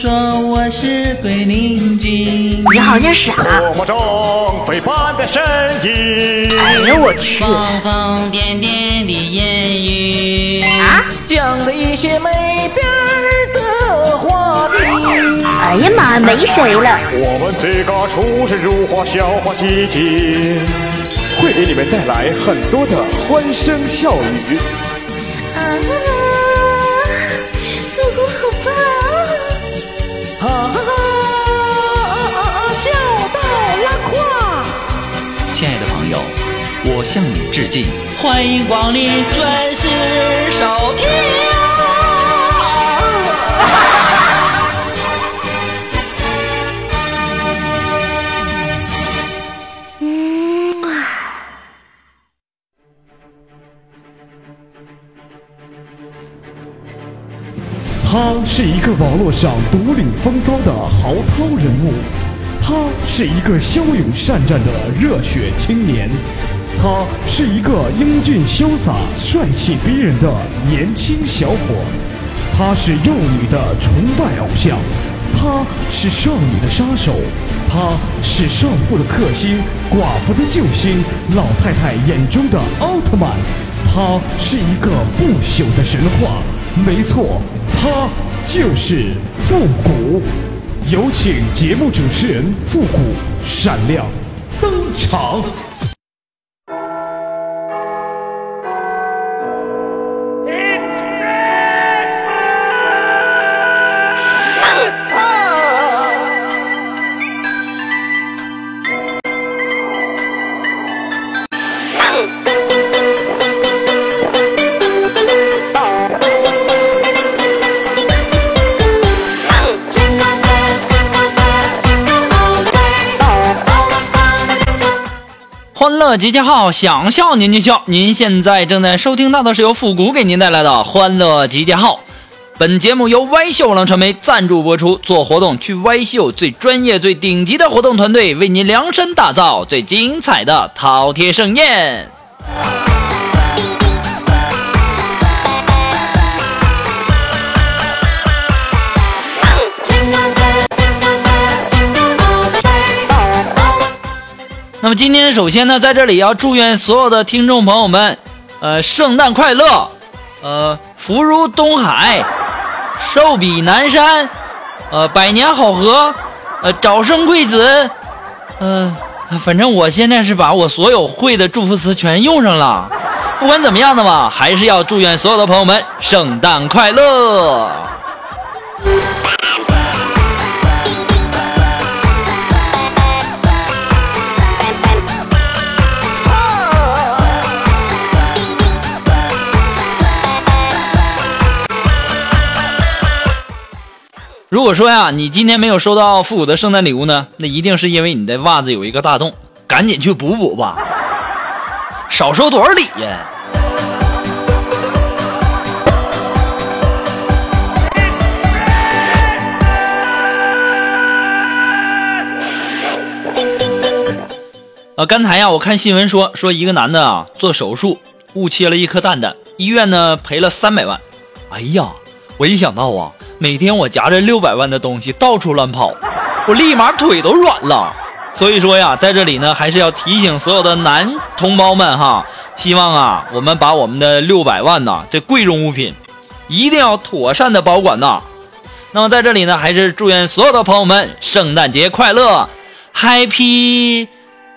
说我是鬼灵精。你好像傻。多么种飞般的身影。哎呦我去！疯疯癫癫的言语啊，讲了一些没边的话题。哎呀妈，没谁了。我们这个出神入化、笑话集锦，会给你们带来很多的欢声笑语。啊，向你致敬，欢迎光临钻石收听。嗯啊，他是一个网络上独领风骚的豪涛人物，他是一个骁勇善战的热血青年，他是一个英俊潇洒、帅气逼人的年轻小伙，他是幼女的崇拜偶像，他是少女的杀手，他是少妇的克星、寡妇的救星、老太太眼中的奥特曼，他是一个不朽的神话。没错，他就是复古。有请节目主持人复古闪亮登场。乐集结号，想笑您就笑。您现在正在收听到的是由复古给您带来的欢乐集结号。本节目由歪秀郎传媒赞助播出。做活动去歪秀，最专业、最顶级的活动团队为您量身打造最精彩的饕餮盛宴。那么今天首先呢，在这里要祝愿所有的听众朋友们，呃，圣诞快乐，呃，福如东海，寿比南山，呃，百年好合，呃，早生贵子，呃，反正我现在是把我所有会的祝福词全用上了。不管怎么样的吧，还是要祝愿所有的朋友们圣诞快乐。如果说呀，你今天没有收到复古的圣诞礼物呢，那一定是因为你的袜子有一个大洞，赶紧去补补吧。少收多少礼呀？呃，刚才呀，我看新闻说，说一个男的啊做手术误切了一颗蛋蛋，医院呢赔了三百万。哎呀，我一想到啊，每天我夹着六百万的东西到处乱跑，我立马腿都软了。所以说呀，在这里呢，还是要提醒所有的男同胞们哈，希望啊，我们把我们的六百万呐，这贵重物品，一定要妥善的保管呐。那么在这里呢，还是祝愿所有的朋友们圣诞节快乐，Happy，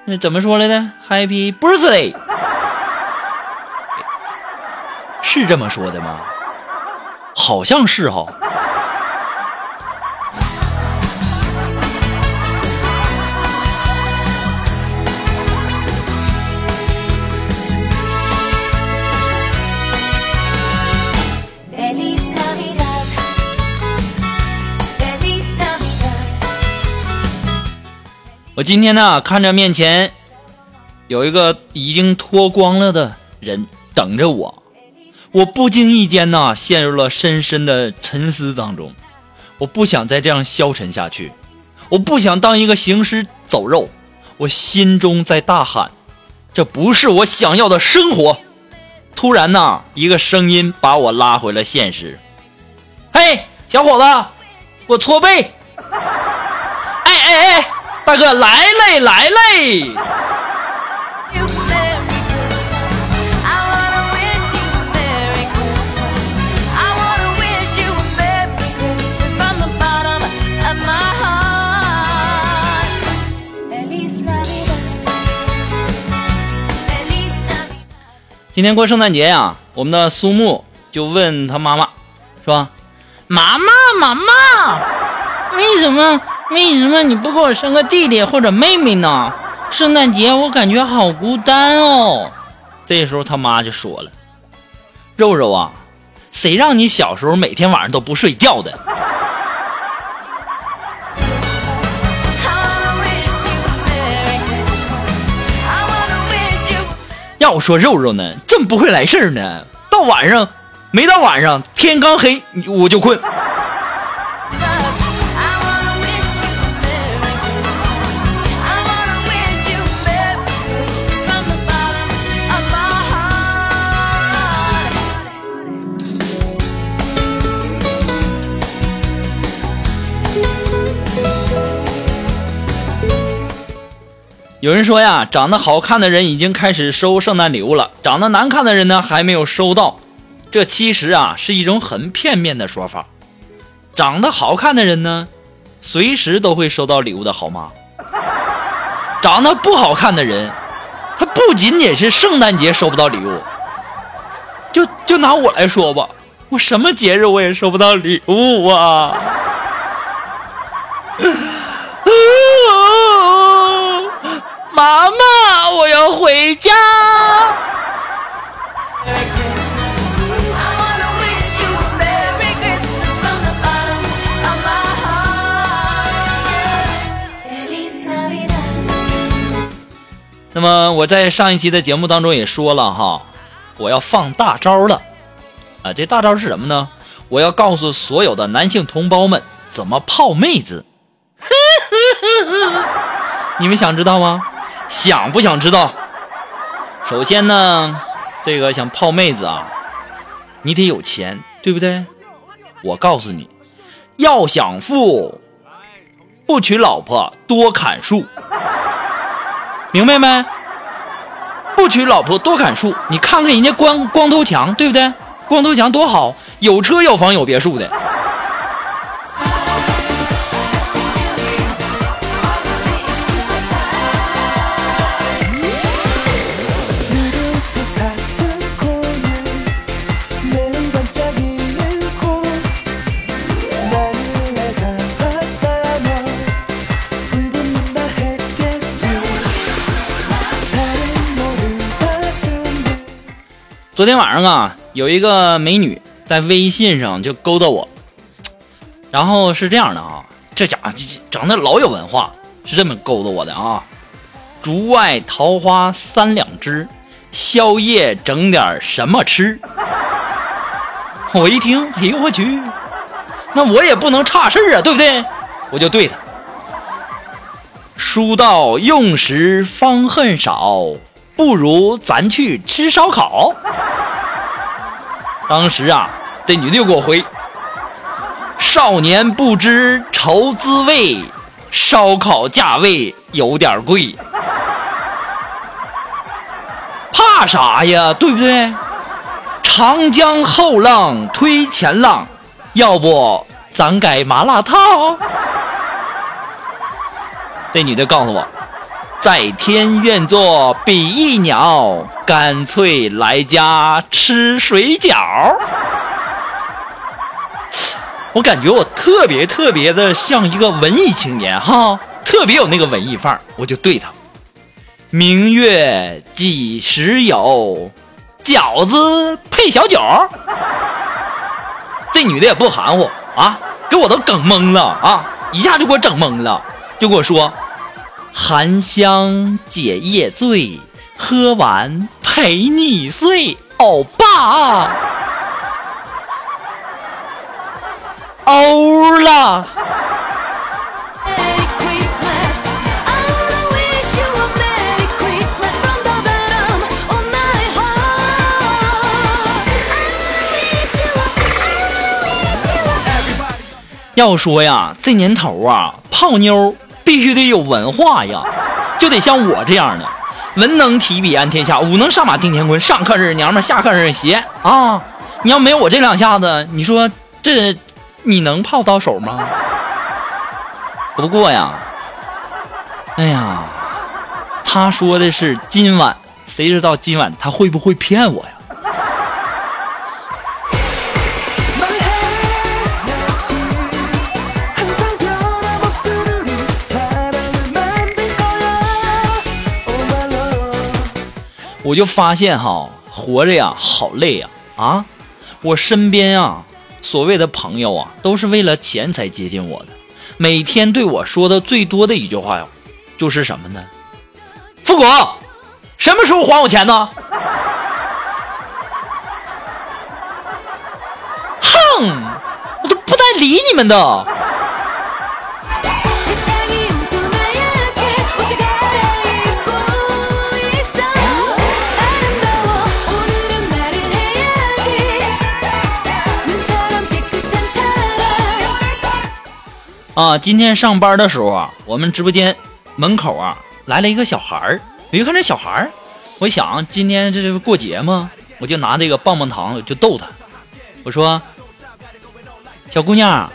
那怎么说来着？Happy Birthday，是这么说的吗？好像是哈、今天呢，看着面前有一个已经脱光了的人等着我，我不经意间呢，陷入了深深的沉思当中。我不想再这样消沉下去，我不想当一个行尸走肉。我心中在大喊：“这不是我想要的生活！”突然呢，一个声音把我拉回了现实。嘿，小伙子，我搓背。哎哎哎，大哥来嘞来嘞.今天过圣诞节呀，我们的苏木就问他妈妈说：“妈妈妈妈，为什么为什么你不给我生个弟弟或者妹妹呢？圣诞节我感觉好孤单哦。”这时候他妈就说了：“肉肉啊，谁让你小时候每天晚上都不睡觉的？要我说肉肉呢，真不会来事儿呢。到晚上，没到晚上，天刚黑我就困。”有人说呀，长得好看的人已经开始收圣诞礼物了，长得难看的人呢还没有收到。这其实啊是一种很片面的说法。长得好看的人呢，随时都会收到礼物的好吗？长得不好看的人，他不仅仅是圣诞节收不到礼物，就就拿我来说吧，我什么节日我也收不到礼物啊。妈妈，我要回家。那么我在上一期的节目当中也说了哈，我要放大招了啊！这大招是什么呢？我要告诉所有的男性同胞们怎么泡妹子。你们想知道吗？想不想知道？首先呢，这个想泡妹子啊，你得有钱，对不对？我告诉你，要想富，不娶老婆多砍树。明白没？不娶老婆多砍树，你看看人家光光头强，对不对？光头强多好，有车有房有别墅的。昨天晚上啊，有一个美女在微信上就勾搭我，然后是这样的啊，这家伙这整的老有文化，是这么勾搭我的啊。竹外桃花三两枝，宵夜整点什么吃？我一听，哎呦我去，那我也不能差事儿啊，对不对？我就对他，书到用时方恨少，不如咱去吃烧烤。当时啊，这女的又给我回：“少年不知愁滋味，烧烤价位有点贵。”怕啥呀？对不对？长江后浪推前浪，要不咱改麻辣烫？这女的告诉我，在天愿作比翼鸟，干脆来家吃水饺。我感觉我特别特别的像一个文艺青年哈，特别有那个文艺范儿，我就对她。明月几时有？饺子配小酒。这女的也不含糊啊，给我都整懵了啊，一下就给我整懵了，就跟我说：“含香解夜醉，喝完陪你睡，欧巴。”欧了。要说呀，这年头啊，泡妞必须得有文化呀，就得像我这样的，文能提笔安天下，武能上马定乾坤。上课是娘们，下课是鞋啊！你要没有我这两下子，你说这你能泡到手吗？不过呀，哎呀，他说的是今晚，谁知道今晚他会不会骗我呀？我就发现哈，活着呀好累呀啊！我身边啊，所谓的朋友啊，都是为了钱才接近我的。每天对我说的最多的一句话呀，就是什么呢？富国，什么时候还我钱呢？哼，我都不带理你们的。啊，今天上班的时候啊，我们直播间门口啊来了一个小孩儿。我一看这小孩儿，我想今天这是过节嘛，我就拿这个棒棒糖就逗他。我说：“小姑娘，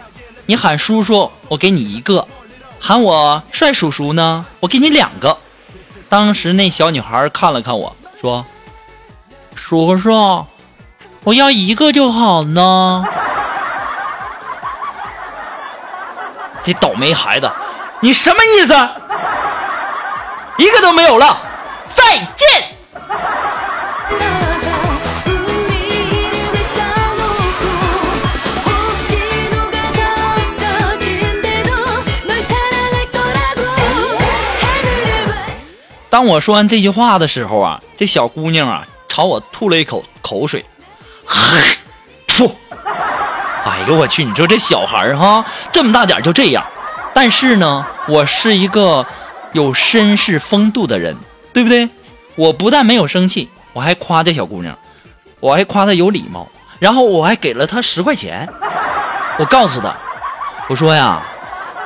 你喊叔叔，我给你一个；喊我帅叔叔呢，我给你两个。”当时那小女孩看了看我说：“叔叔，我要一个就好呢。”这倒霉孩子，你什么意思？一个都没有了。再见。当我说完这句话的时候啊，这小姑娘啊朝我吐了一口口水。哎呦我去！你说这小孩儿哈，这么大点就这样。但是呢，我是一个有绅士风度的人，对不对？我不但没有生气，我还夸这小姑娘，我还夸她有礼貌，然后我还给了她十块钱。我告诉她，我说呀，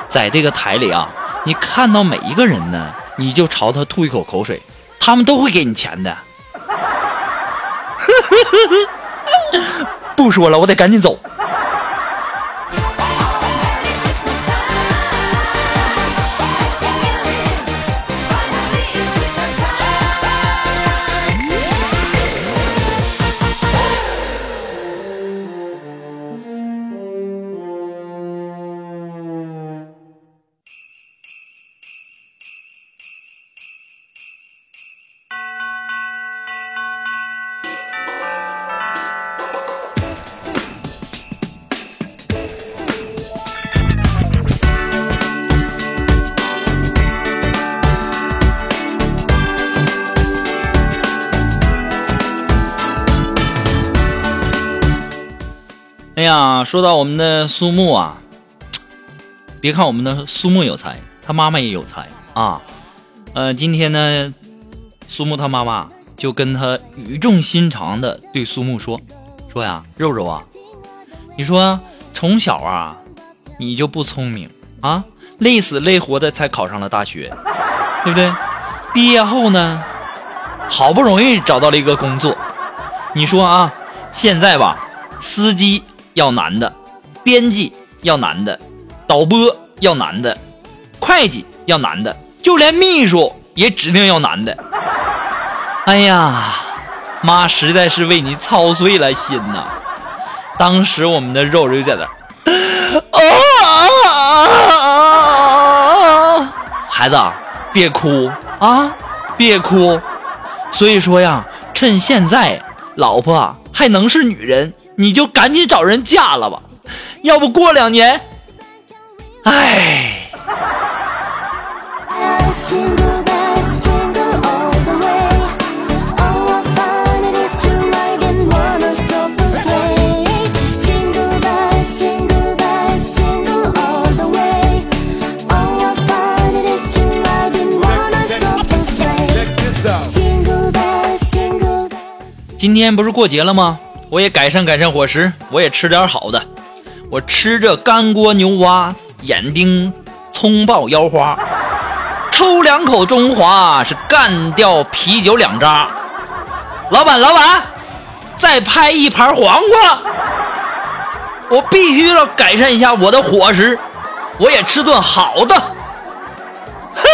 在这个台里啊，你看到每一个人呢，你就朝他吐一口口水，他们都会给你钱的。不说了，我得赶紧走。说到我们的苏木啊，别看我们的苏木有才，他妈妈也有才啊。呃，今天呢，苏木他妈妈就跟他语重心长的对苏木说：“说呀，肉肉啊，你说从小啊，你就不聪明啊，累死累活的才考上了大学，对不对？毕业后呢，好不容易找到了一个工作，你说啊，现在吧，司机要男的，编辑要男的，导播要男的，会计要男的，就连秘书也指定要男的。哎呀，妈实在是为你操碎了心呐！当时我们的肉肉就在那儿，啊，孩子别哭啊，别哭。所以说呀，趁现在老婆还能是女人，你就赶紧找人嫁了吧，要不过两年，唉。今天不是过节了吗？我也改善改善伙食，我也吃点好的。我吃着干锅牛蛙，眼盯葱爆腰花，抽两口中华，是干掉啤酒两扎。老板，老板，再拍一盘黄瓜。我必须要改善一下我的伙食，我也吃顿好的。哼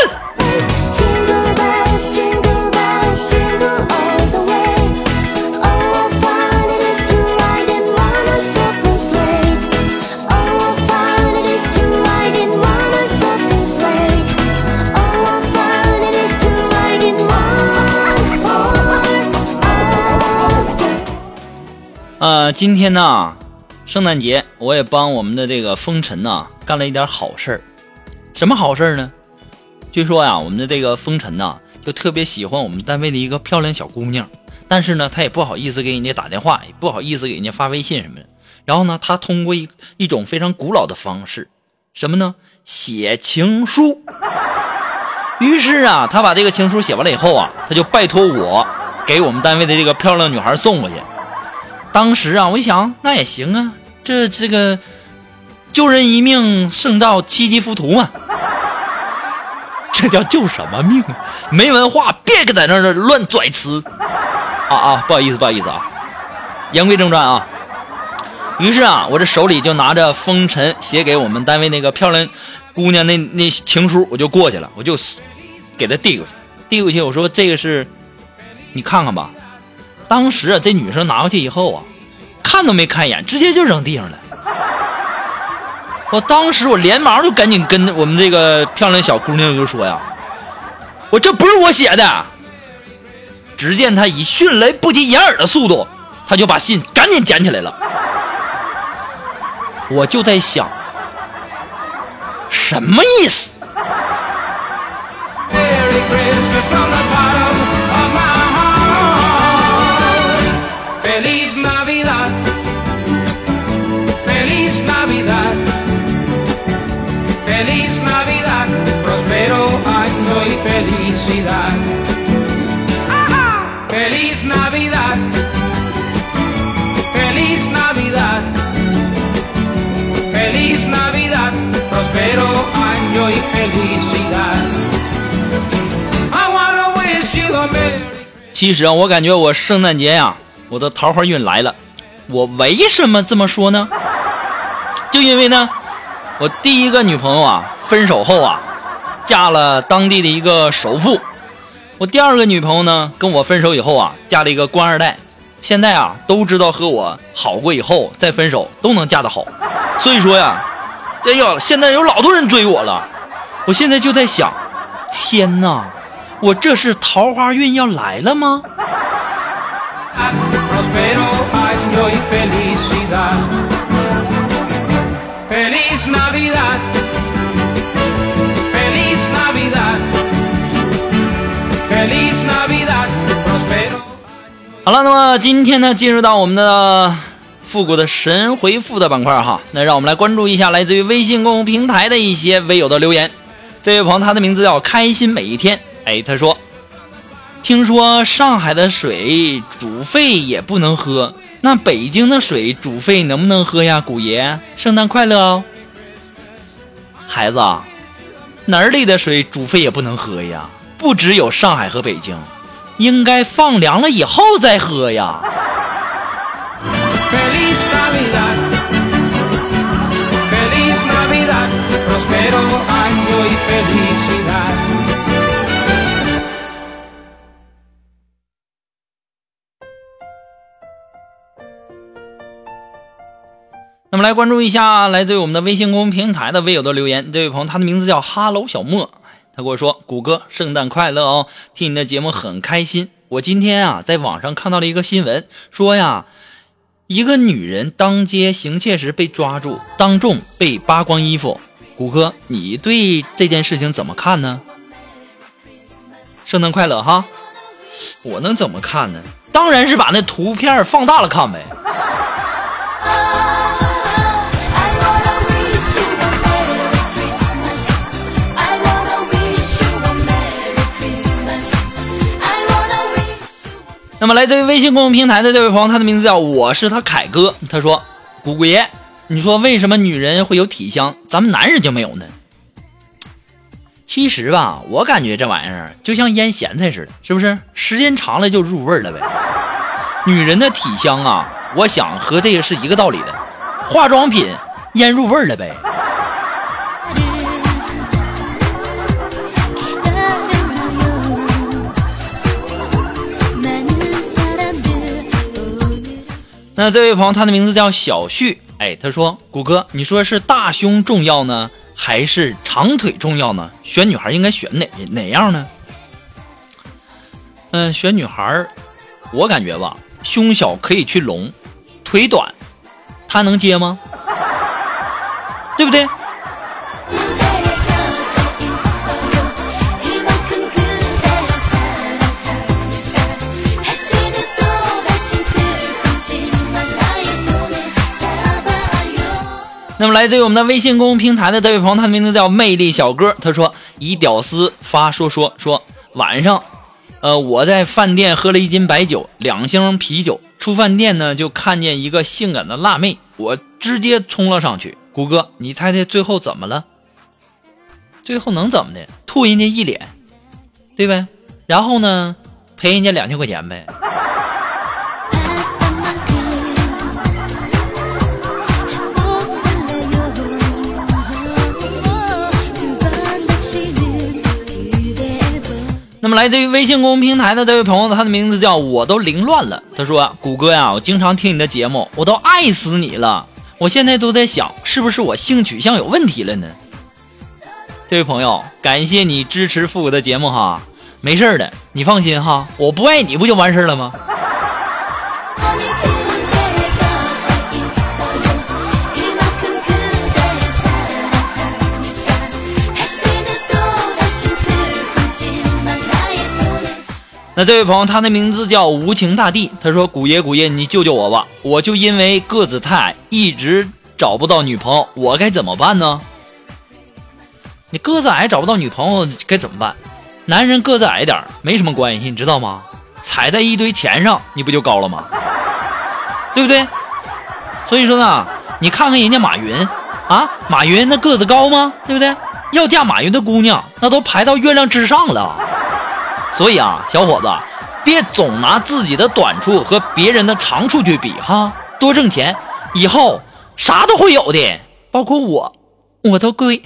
呃，今天呢，圣诞节，我也帮我们的这个风尘呐干了一点好事儿。什么好事儿呢？据说呀，我们的这个风尘呐，就特别喜欢我们单位的一个漂亮小姑娘，但是呢，他也不好意思给人家打电话，也不好意思给人家发微信什么的。然后呢，他通过一一种非常古老的方式，什么呢？写情书。于是啊，他把这个情书写完了以后啊，他就拜托我给我们单位的这个漂亮女孩送过去。当时啊，我一想，那也行啊，这这个救人一命胜造七级浮屠嘛，这叫救什么命啊？没文化，别搁在那儿乱拽词啊啊！不好意思，不好意思啊，言归正传啊。于是啊，我这手里就拿着风尘写给我们单位那个漂亮姑娘那那情书，我就过去了，我就给她递过去，递过去，我说这个是，你看看吧。当时啊，这女生拿过去以后啊，看都没看一眼，直接就扔地上了。我当时我连忙就赶紧跟我们这个漂亮小姑娘就说呀：“我这不是我写的。”只见她以迅雷不及掩耳的速度，她就把信赶紧捡起来了。我就在想，什么意思？其实啊，我感觉我圣诞节呀，我的桃花运来了。我为什么这么说呢？就因为呢，我第一个女朋友啊，分手后啊，嫁了当地的一个首富。我第二个女朋友呢，跟我分手以后啊，嫁了一个官二代。现在啊，都知道和我好过以后再分手都能嫁得好。所以说呀，哎呀，现在有老多人追我了。我现在就在想，天哪，我这是桃花运要来了吗.好了，那么今天呢，进入到我们的复古的神回复的板块哈，那让我们来关注一下来自于微信公众平台的一些微友的留言。这位朋友他的名字叫开心每一天，哎，他说，听说上海的水煮沸也不能喝，那北京的水煮沸能不能喝呀？古爷，圣诞快乐哦！孩子啊，哪里的水煮沸也不能喝呀？不只有上海和北京，应该放凉了以后再喝呀。那么来关注一下来自于我们的微信公众平台的微友的留言。这位朋友，他的名字叫哈喽小莫，他跟我说：“谷歌，圣诞快乐哦！听你的节目很开心。我今天啊，在网上看到了一个新闻，说呀，一个女人当街行窃时被抓住，当众被扒光衣服。谷歌，你对这件事情怎么看呢？圣诞快乐哈！我能怎么看呢？当然是把那图片放大了看呗。”那么来自于微信公众平台的这位朋友，他的名字叫我是他凯哥。他说：“谷谷爷，你说为什么女人会有体香？咱们男人就没有呢。其实吧我感觉这玩意儿就像腌咸菜似的是不是？时间长了就入味了呗。女人的体香啊我想和这个是一个道理的。化妆品腌入味了呗。那这位朋友他的名字叫小旭。哎，他说：“谷歌，你说是大胸重要呢，还是长腿重要呢？选女孩应该选哪哪样呢？”嗯，选女孩，我感觉吧，胸小可以去隆，腿短，她能接吗？对不对？那么来自于我们的微信公众平台的这位朋友，他的名字叫魅力小哥，他说：“以屌丝发说说说晚上，呃，我在饭店喝了一斤白酒，两箱啤酒，出饭店呢就看见一个性感的辣妹，我直接冲了上去。谷歌，你猜猜最后怎么了？最后能怎么的？吐人家一脸，对呗？然后呢，赔人家两千块钱呗。”那么来自于微信公众平台的这位朋友，他的名字叫我都凌乱了。他说：“谷歌呀，我经常听你的节目，我都爱死你了。我现在都在想，是不是我性取向有问题了呢？”这位朋友，感谢你支持复古的节目哈，没事儿的，你放心哈，我不爱你不就完事儿了吗？那这位朋友，他的名字叫无情大帝。他说：“古爷，古爷，你救救我吧！我就因为个子太矮，一直找不到女朋友，我该怎么办呢？”你个子矮找不到女朋友该怎么办？男人个子矮点没什么关系，你知道吗？踩在一堆钱上，你不就高了吗？对不对？所以说呢，你看看人家马云啊，马云那个子高吗？对不对？要嫁马云的姑娘，那都排到月亮之上了。所以啊，小伙子，别总拿自己的短处和别人的长处去比哈，多挣钱，以后啥都会有的，包括我，我都归。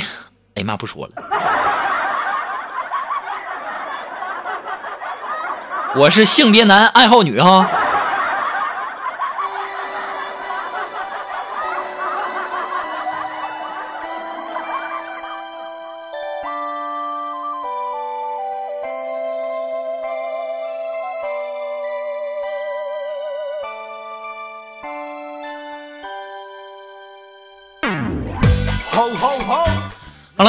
哎呀妈，不说了，我是性别男，爱好女哈。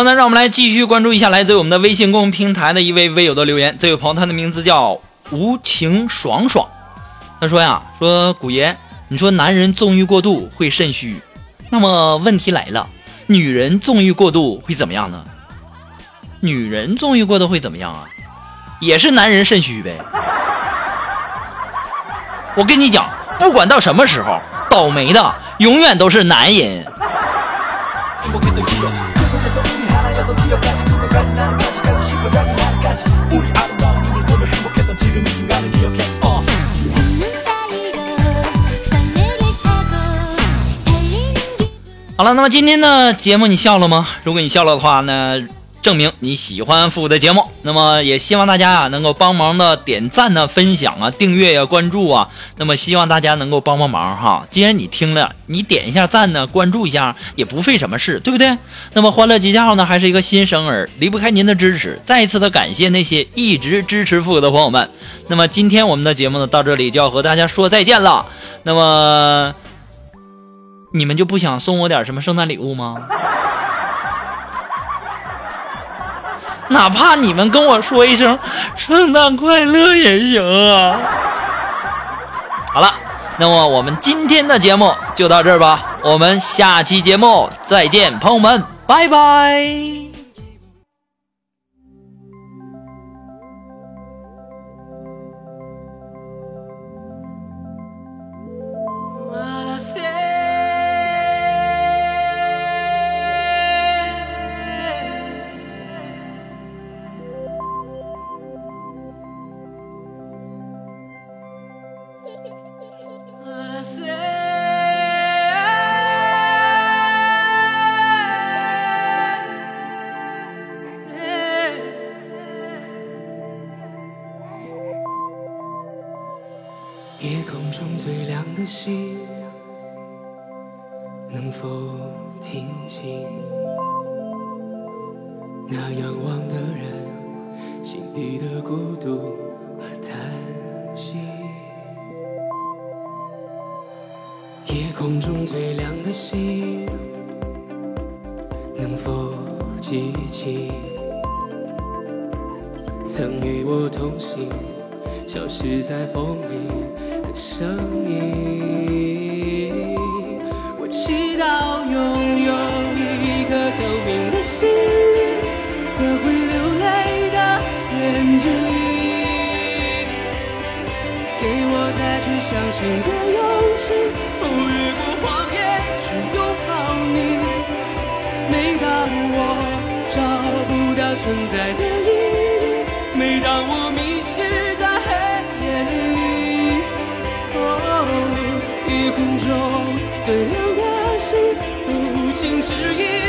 那让我们来继续关注一下来自我们的微信公众平台的一位微友的留言。这位朋友，他的名字叫无情爽爽。他说呀，说古爷，你说男人纵欲过度会肾虚，那么问题来了，女人纵欲过度会怎么样呢？女人纵欲过度会怎么样啊？也是男人肾虚呗。我跟你讲，不管到什么时候，倒霉的永远都是男人。好了，那么今天的节目你笑了吗？如果你笑了的话呢，证明你喜欢复古的节目。那么也希望大家啊能够帮忙的点赞呢、分享啊、订阅呀、关注啊。那么希望大家能够帮帮忙哈。既然你听了，你点一下赞呢，关注一下也不费什么事，对不对？那么欢乐集结号呢还是一个新生儿，离不开您的支持。再一次的感谢那些一直支持复古的朋友们。那么今天我们的节目呢到这里就要和大家说再见了。那么。你们就不想送我点什么圣诞礼物吗？哪怕你们跟我说一声“圣诞快乐”也行啊。好了，那么我们今天的节目就到这儿吧，我们下期节目再见，朋友们，拜拜。夜空中最亮的星，能否记起曾与我同行？消失在风里的声音。我祈祷拥有一颗透明的心和会流泪的眼睛，给我再去相信的存在的意义，每当我迷失在黑夜里，哦，夜空中最亮的星，哦，请指引